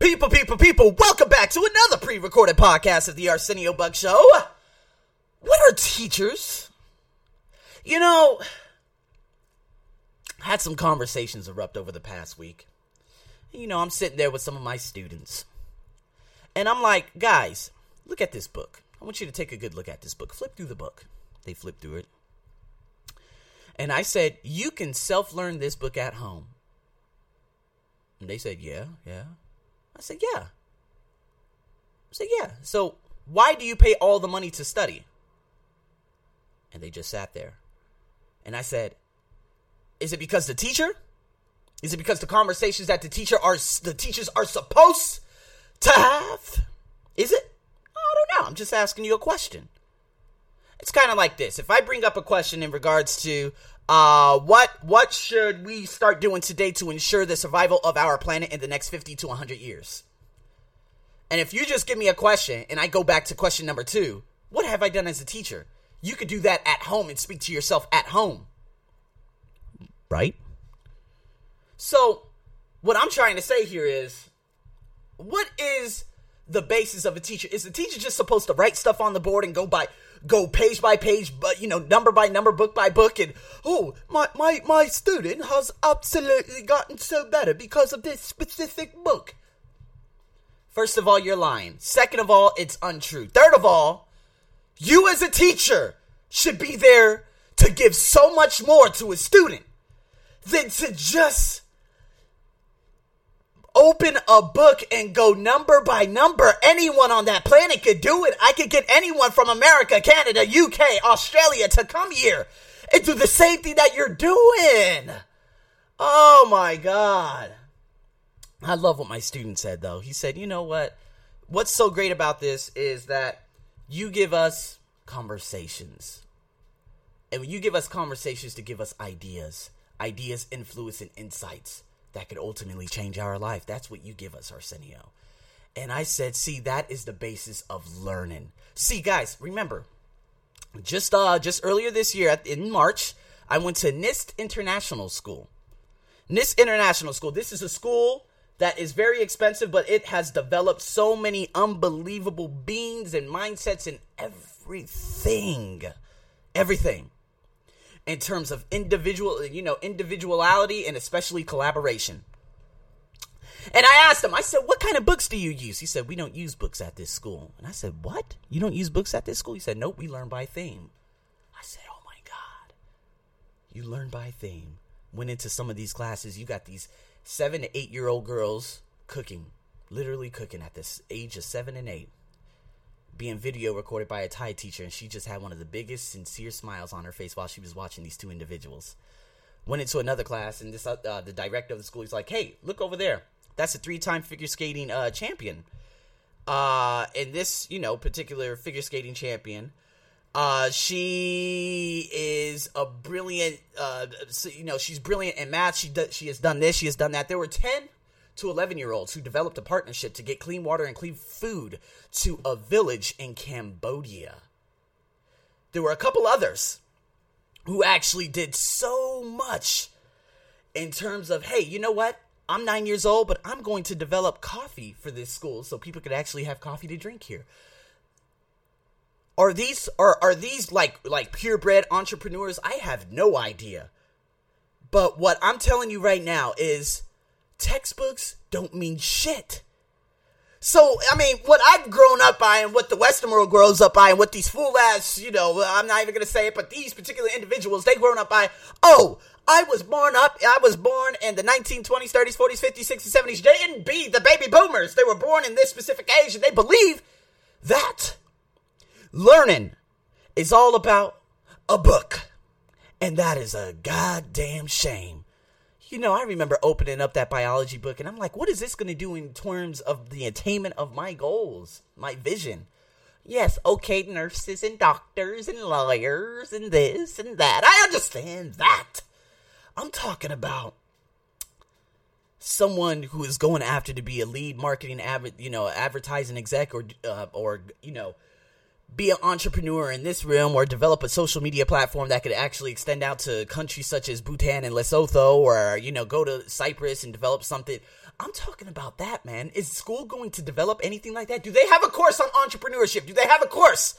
People, people, people, welcome back to another pre recorded podcast of the Arsenio Buck Show. What are teachers? You know, I had some conversations erupt over the past week. You know, I'm sitting there with some of my students. And I'm like, guys, look at this book. I want you to take a good look at this book. Flip through the book. They flip through it. And I said, you can self learn this book at home. And they said, yeah, yeah. I said, yeah. I said, yeah. So why do you pay all the money to study? And they just sat there. And I said, is it because the teacher? Is it because the conversations that the teacher are the teachers are supposed to have? Is it? I don't know. I'm just asking you a question. It's kind of like this. If I bring up a question in regards to uh, what what should we start doing today to ensure the survival of our planet in the next 50 to 100 years? And if you just give me a question and I go back to question number 2, what have I done as a teacher? You could do that at home and speak to yourself at home. Right? So, what I'm trying to say here is what is the basis of a teacher? Is the teacher just supposed to write stuff on the board and go by go page by page, but you know, number by number, book by book, and oh, my my my student has absolutely gotten so better because of this specific book. First of all, you're lying. Second of all, it's untrue. Third of all, you as a teacher should be there to give so much more to a student than to just open a book and go number by number. Anyone on that planet could do it. I could get anyone from America, Canada, UK, Australia to come here and do the same thing that you're doing. Oh my God. I love what my student said, though. He said, you know what? What's so great about this is that you give us conversations. And when you give us conversations to give us ideas, ideas, influence, and insights that could ultimately change our life. That's what you give us, Arsenio. And I said, see, that is the basis of learning. See, guys, remember, just uh just earlier this year in March, I went to NIST International School. NIST International School. This is a school that is very expensive, but it has developed so many unbelievable beings and mindsets and everything. Everything in terms of individual, you know, individuality and especially collaboration. And I asked him, I said, what kind of books do you use? He said, we don't use books at this school. And I said, what? You don't use books at this school? He said, nope, we learn by theme. I said, oh my God. You learn by theme. Went into some of these classes, you got these seven to eight year old girls cooking, literally cooking at this age of seven and eight being video recorded by a Thai teacher, and she just had one of the biggest, sincere smiles on her face while she was watching these two individuals. Went into another class, and this uh, uh, the director of the school, he's like, "Hey, look over there. That's a three-time figure skating uh, champion. Uh, and this, you know, particular figure skating champion." Uh, she is a brilliant, uh, you know, she's brilliant in math. She does, she has done this, she has done that. There were 10 to 11 year olds who developed a partnership to get clean water and clean food to a village in Cambodia. There were a couple others who actually did so much in terms of, hey, you know what? I'm nine years old, but I'm going to develop coffee for this school so people could actually have coffee to drink here. Are these are are these like like purebred entrepreneurs? I have no idea. But what I'm telling you right now is textbooks don't mean shit. So, I mean, what I've grown up by and what the Western world grows up by and what these fool ass, you know, I'm not even going to say it, but these particular individuals, they grown up by, oh, I was born up, I was born in the 1920s, 30s, 40s, 50s, 60s, 70s. They didn't be the baby boomers. They were born in this specific age and they believe that learning is all about a book. And that is a goddamn shame you know, I remember opening up that biology book and I'm like, what is this going to do in terms of the attainment of my goals, my vision? Yes, okay, nurses and doctors and lawyers and this and that. I understand that. I'm talking about someone who is going after to be a lead marketing, you know, advertising exec or uh, or you know, be an entrepreneur in this realm or develop a social media platform that could actually extend out to countries such as Bhutan and Lesotho or, you know, go to Cyprus and develop something. I'm talking about that, man. Is school going to develop anything like that? Do they have a course on entrepreneurship? Do they have a course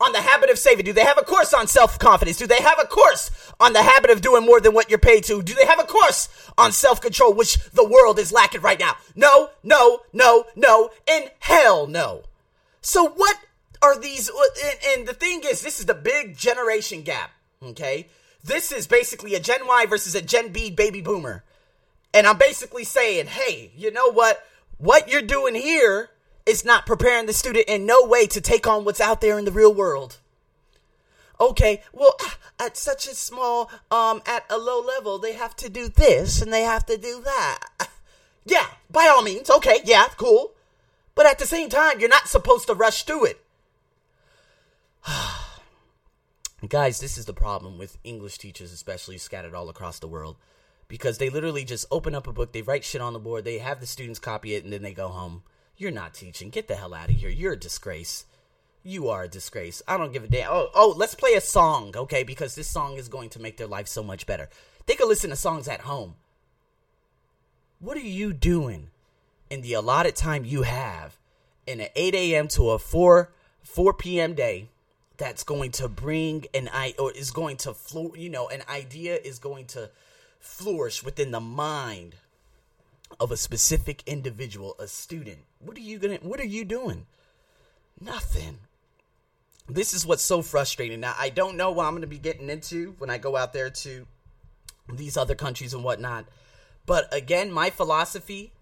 on the habit of saving? Do they have a course on self confidence? Do they have a course on the habit of doing more than what you're paid to? Do they have a course on self control, which the world is lacking right now? No, no, no, no, and hell no. So, what are these? And, and the thing is, this is the big generation gap, okay? This is basically a Gen Y versus a Gen B baby boomer. And I'm basically saying, hey, you know what? What you're doing here is not preparing the student in no way to take on what's out there in the real world. Okay, well, at such a small, um, at a low level, they have to do this and they have to do that. Yeah, by all means, okay, yeah, cool. But at the same time, you're not supposed to rush through it. Guys, this is the problem with English teachers, especially scattered all across the world because they literally just open up a book, they write shit on the board, they have the students copy it, and then they go home. You're not teaching. Get the hell out of here. You're a disgrace. You are a disgrace. I don't give a damn. Oh, oh, let's play a song, okay? Because this song is going to make their life so much better. They can listen to songs at home. What are you doing in the allotted time you have in an 8 a.m. to a 4 4 p.m. day that's going to bring an i or is going to you know an idea is going to flourish within the mind of a specific individual, a student. What are you gonna what are you doing? Nothing. This is what's so frustrating. Now I don't know what I'm gonna be getting into when I go out there to these other countries and whatnot. But again, my philosophy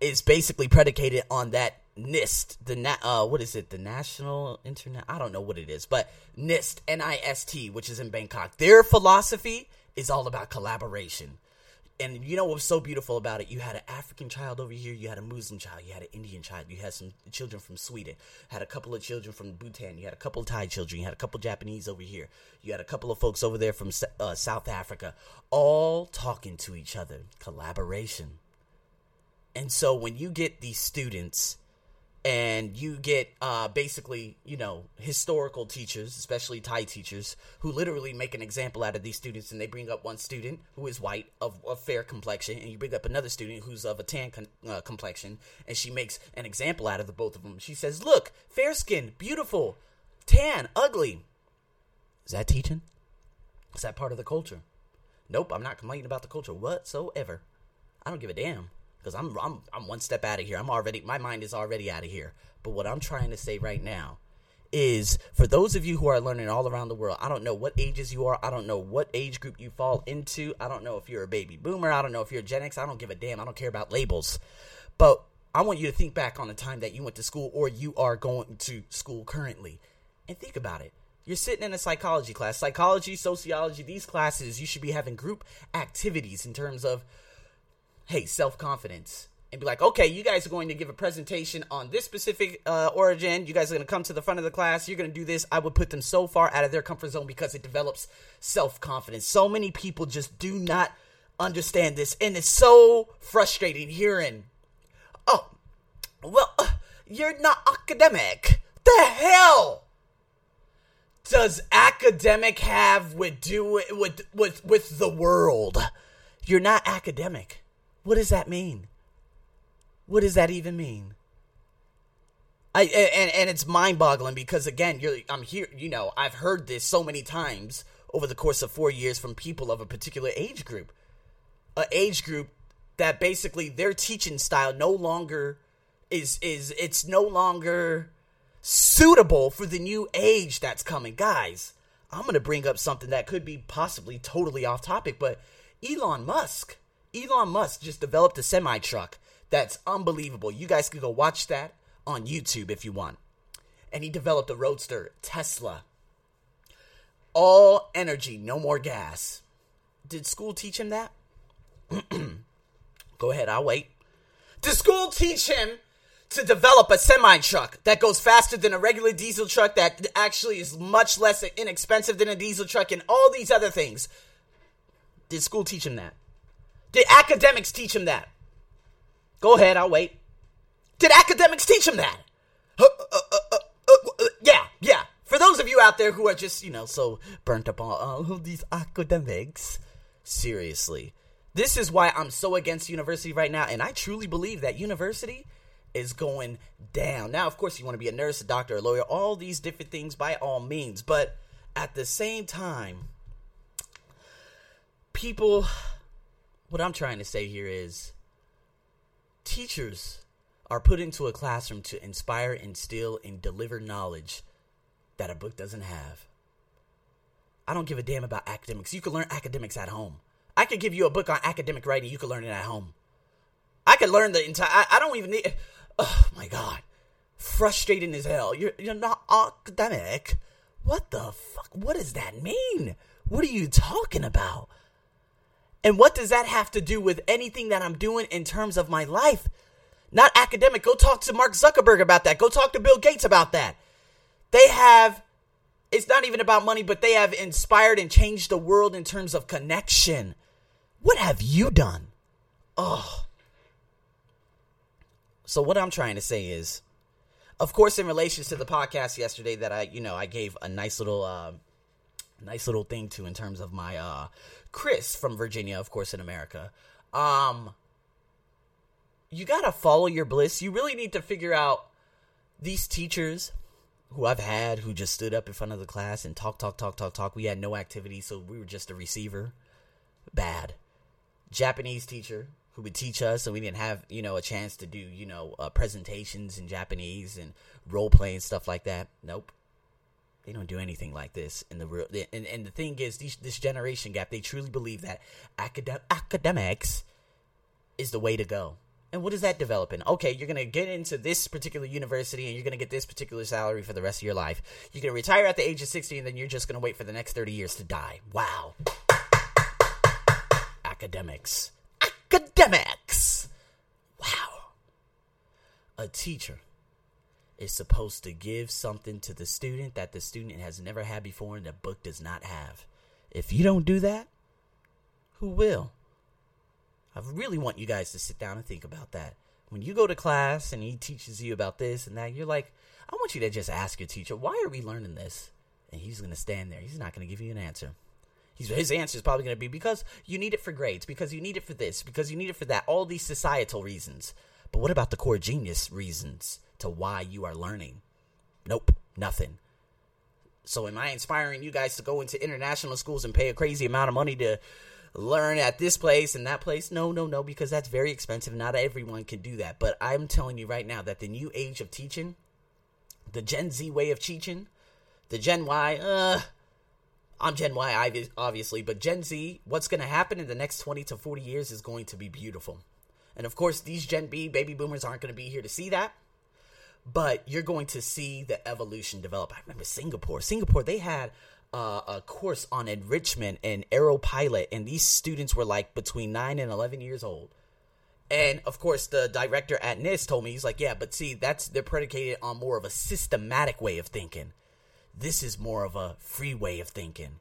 is basically predicated on that NIST, the na- uh, what is it? The National Internet? I don't know what it is, but NIST, N I S T, which is in Bangkok. Their philosophy is all about collaboration. And you know what was so beautiful about it? You had an African child over here, you had a Muslim child, you had an Indian child, you had some children from Sweden, had a couple of children from Bhutan, you had a couple of Thai children, you had a couple of Japanese over here, you had a couple of folks over there from uh, South Africa, all talking to each other. Collaboration. And so when you get these students and you get uh, basically, you know, historical teachers, especially Thai teachers, who literally make an example out of these students, and they bring up one student who is white of, of fair complexion, and you bring up another student who's of a tan con- uh, complexion, and she makes an example out of the both of them. She says, "Look, fair skin, beautiful, tan, ugly." Is that teaching? Is that part of the culture? Nope, I'm not complaining about the culture whatsoever. I don't give a damn because I'm I'm I'm one step out of here. I'm already my mind is already out of here. But what I'm trying to say right now is for those of you who are learning all around the world, I don't know what ages you are. I don't know what age group you fall into. I don't know if you're a baby boomer. I don't know if you're Gen X. I don't give a damn. I don't care about labels. But I want you to think back on the time that you went to school or you are going to school currently and think about it. You're sitting in a psychology class, psychology, sociology, these classes, you should be having group activities in terms of hey, self confidence. And be like, okay, you guys are going to give a presentation on this specific uh, origin. You guys are going to come to the front of the class. You're going to do this. I would put them so far out of their comfort zone because it develops self confidence. So many people just do not understand this. And it's so frustrating hearing, oh, well, uh, you're not academic. The hell? does academic have with do with with with the world? You're not academic. What does that mean? What does that even mean? I and and it's mind-boggling because again, you're I'm here, you know, I've heard this so many times over the course of 4 years from people of a particular age group. A age group that basically their teaching style no longer is is it's no longer suitable for the new age that's coming. Guys, I'm going to bring up something that could be possibly totally off topic, but Elon Musk Elon Musk just developed a semi truck that's unbelievable. You guys can go watch that on YouTube if you want. And he developed a roadster, Tesla. All energy, no more gas. Did school teach him that? go ahead, I'll wait. Did school teach him to develop a semi truck that goes faster than a regular diesel truck that actually is much less inexpensive than a diesel truck and all these other things? Did school teach him that? Did academics teach him that? Go ahead, I'll wait. Did academics teach him that? Uh, uh, uh, yeah, yeah. For those of you out there who are just, you know, so burnt up on all these academics, seriously, this is why I'm so against university right now. And I truly believe that university is going down. Now, of course, you want to be a nurse, a doctor, a lawyer, all these different things by all means. But at the same time, people, what I'm trying to say here is teachers are put into a classroom to inspire, instill, and deliver knowledge that a book doesn't have. I don't give a damn about academics. You can learn academics at home. I could give you a book on academic writing. You could learn it at home. I could learn the entire. I, I don't even need. Oh my god, frustrating as hell. You're you're not academic. What the fuck? What does that mean? What are you talking about? And what does that have to do with anything that I'm doing in terms of my life? Not academic. Go talk to Mark Zuckerberg about that. Go talk to Bill Gates about that. They have, it's not even about money, but they have inspired and changed the world in terms of connection. What have you done? Oh. So, what I'm trying to say is, of course, in relation to the podcast yesterday that I, you know, I gave a nice little, uh, nice little thing too in terms of my, uh, Chris from Virginia, of course, in America. Um, you gotta follow your bliss. You really need to figure out these teachers who I've had who just stood up in front of the class and talk, talk, talk, talk, talk. We had no activity, so we were just a receiver. Bad. Japanese teacher who would teach us, and we didn't have you know a chance to do you know uh, presentations in Japanese and role playing stuff like that. Nope. They don't do anything like this in the real. And, and the thing is, these, this generation gap, they truly believe that academ- academics is the way to go. And what is that developing? Okay, you're to get into this particular university and you're to get this particular salary for the rest of your life. You're to retire at the age of 60 and then you're just to wait for the next 30 years to die. Wow. Academics. Academics. Wow. A teacher is supposed to give something to the student that the student has never had before and the book does not have. If you don't do that, who will? I really want you guys to sit down and think about that. When you go to class and he teaches you about this and that, you're like, I want you to just ask your teacher, why are we learning this? And he's going to stand there. He's not going to give you an answer. He's, his answer is probably going to be because you need it for grades, because you need it for this, because you need it for that. All these societal reasons. But what about the core genius reasons to why you are learning? Nope, nothing. So, am I inspiring you guys to go into international schools and pay a crazy amount of money to learn at this place and that place. No, no, no, because that's very expensive. Not everyone can do that. But I'm telling you right now that the new age of teaching, the Gen Z way of teaching, the Gen Y, uh, I'm Gen Y, obviously, but Gen Z, what's going to happen in the next 20 to 40 years is going to be beautiful. And of course, these Gen B baby boomers aren't going to be here to see that. But you're going to see the evolution develop. I remember Singapore. Singapore, they had uh, a course on enrichment and aeropilot, and these students were like between nine and eleven years old. And of course, the director at NIST told me he's like, yeah, but see, that's they're predicated on more of a systematic way of thinking. This is more of a free way of thinking.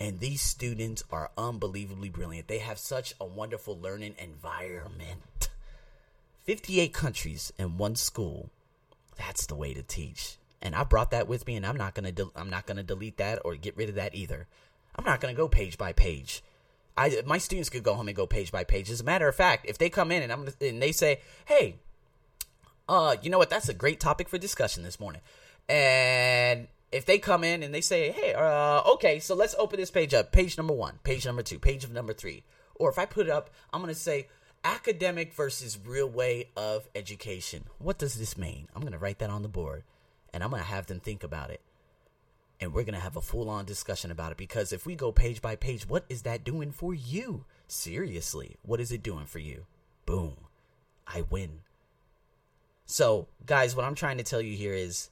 And these students are unbelievably brilliant. They have such a wonderful learning environment. 58 countries in one school. That's the way to teach and I brought that with me, and I'm not gonna de- I'm not gonna delete that or get rid of that either. I'm not gonna go page by page. I my students could go home and go page by page. As a matter of fact, if they come in and I'm and they say, "Hey, uh, you know what? That's a great topic for discussion this morning," and if they come in and they say, "Hey, uh, okay, so let's open this page up. Page number one, page number two, page of number three, or if I put it up, I'm gonna say academic versus real way of education. What does this mean? I'm gonna write that on the board and I'm going to have them think about it. And we're going to have a full on discussion about it because if we go page by page, what is that doing for you? Seriously, what is it doing for you? Boom. I win. So, guys, what I'm trying to tell you here is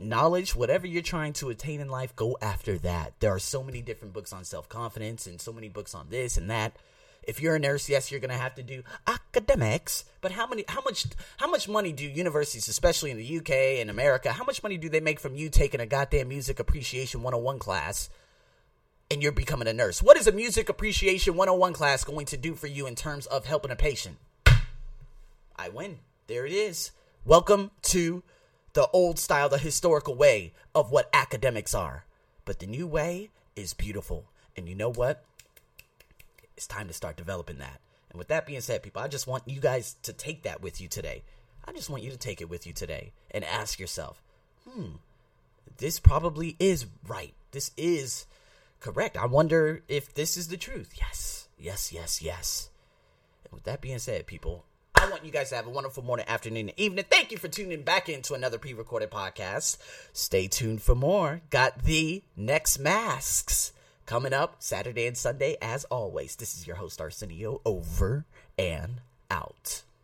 knowledge, whatever you're trying to attain in life, go after that. There are so many different books on self confidence and so many books on this and that if you're a nurse, yes, you're going to have to do academics. But how many, how much, how much money do universities, especially in the UK and America, how much money do they make from you taking a goddamn music appreciation 101 class? And you're becoming a nurse. What is a music appreciation 101 class going to do for you in terms of helping a patient? I win. There it is. Welcome to the old style, the historical way of what academics are. But the new way is beautiful. And you know what? It's time to start developing that. And with that being said, people, I just want you guys to take that with you today. I just want you to take it with you today and ask yourself, hmm, this probably is right. This is correct. I wonder if this is the truth. Yes, yes, yes, yes. And with that being said, people, I want you guys to have a wonderful morning, afternoon, and evening. Thank you for tuning back into another pre recorded podcast. Stay tuned for more. Got the next masks coming up Saturday and Sunday, as always. This is your host, Arsenio, over and out.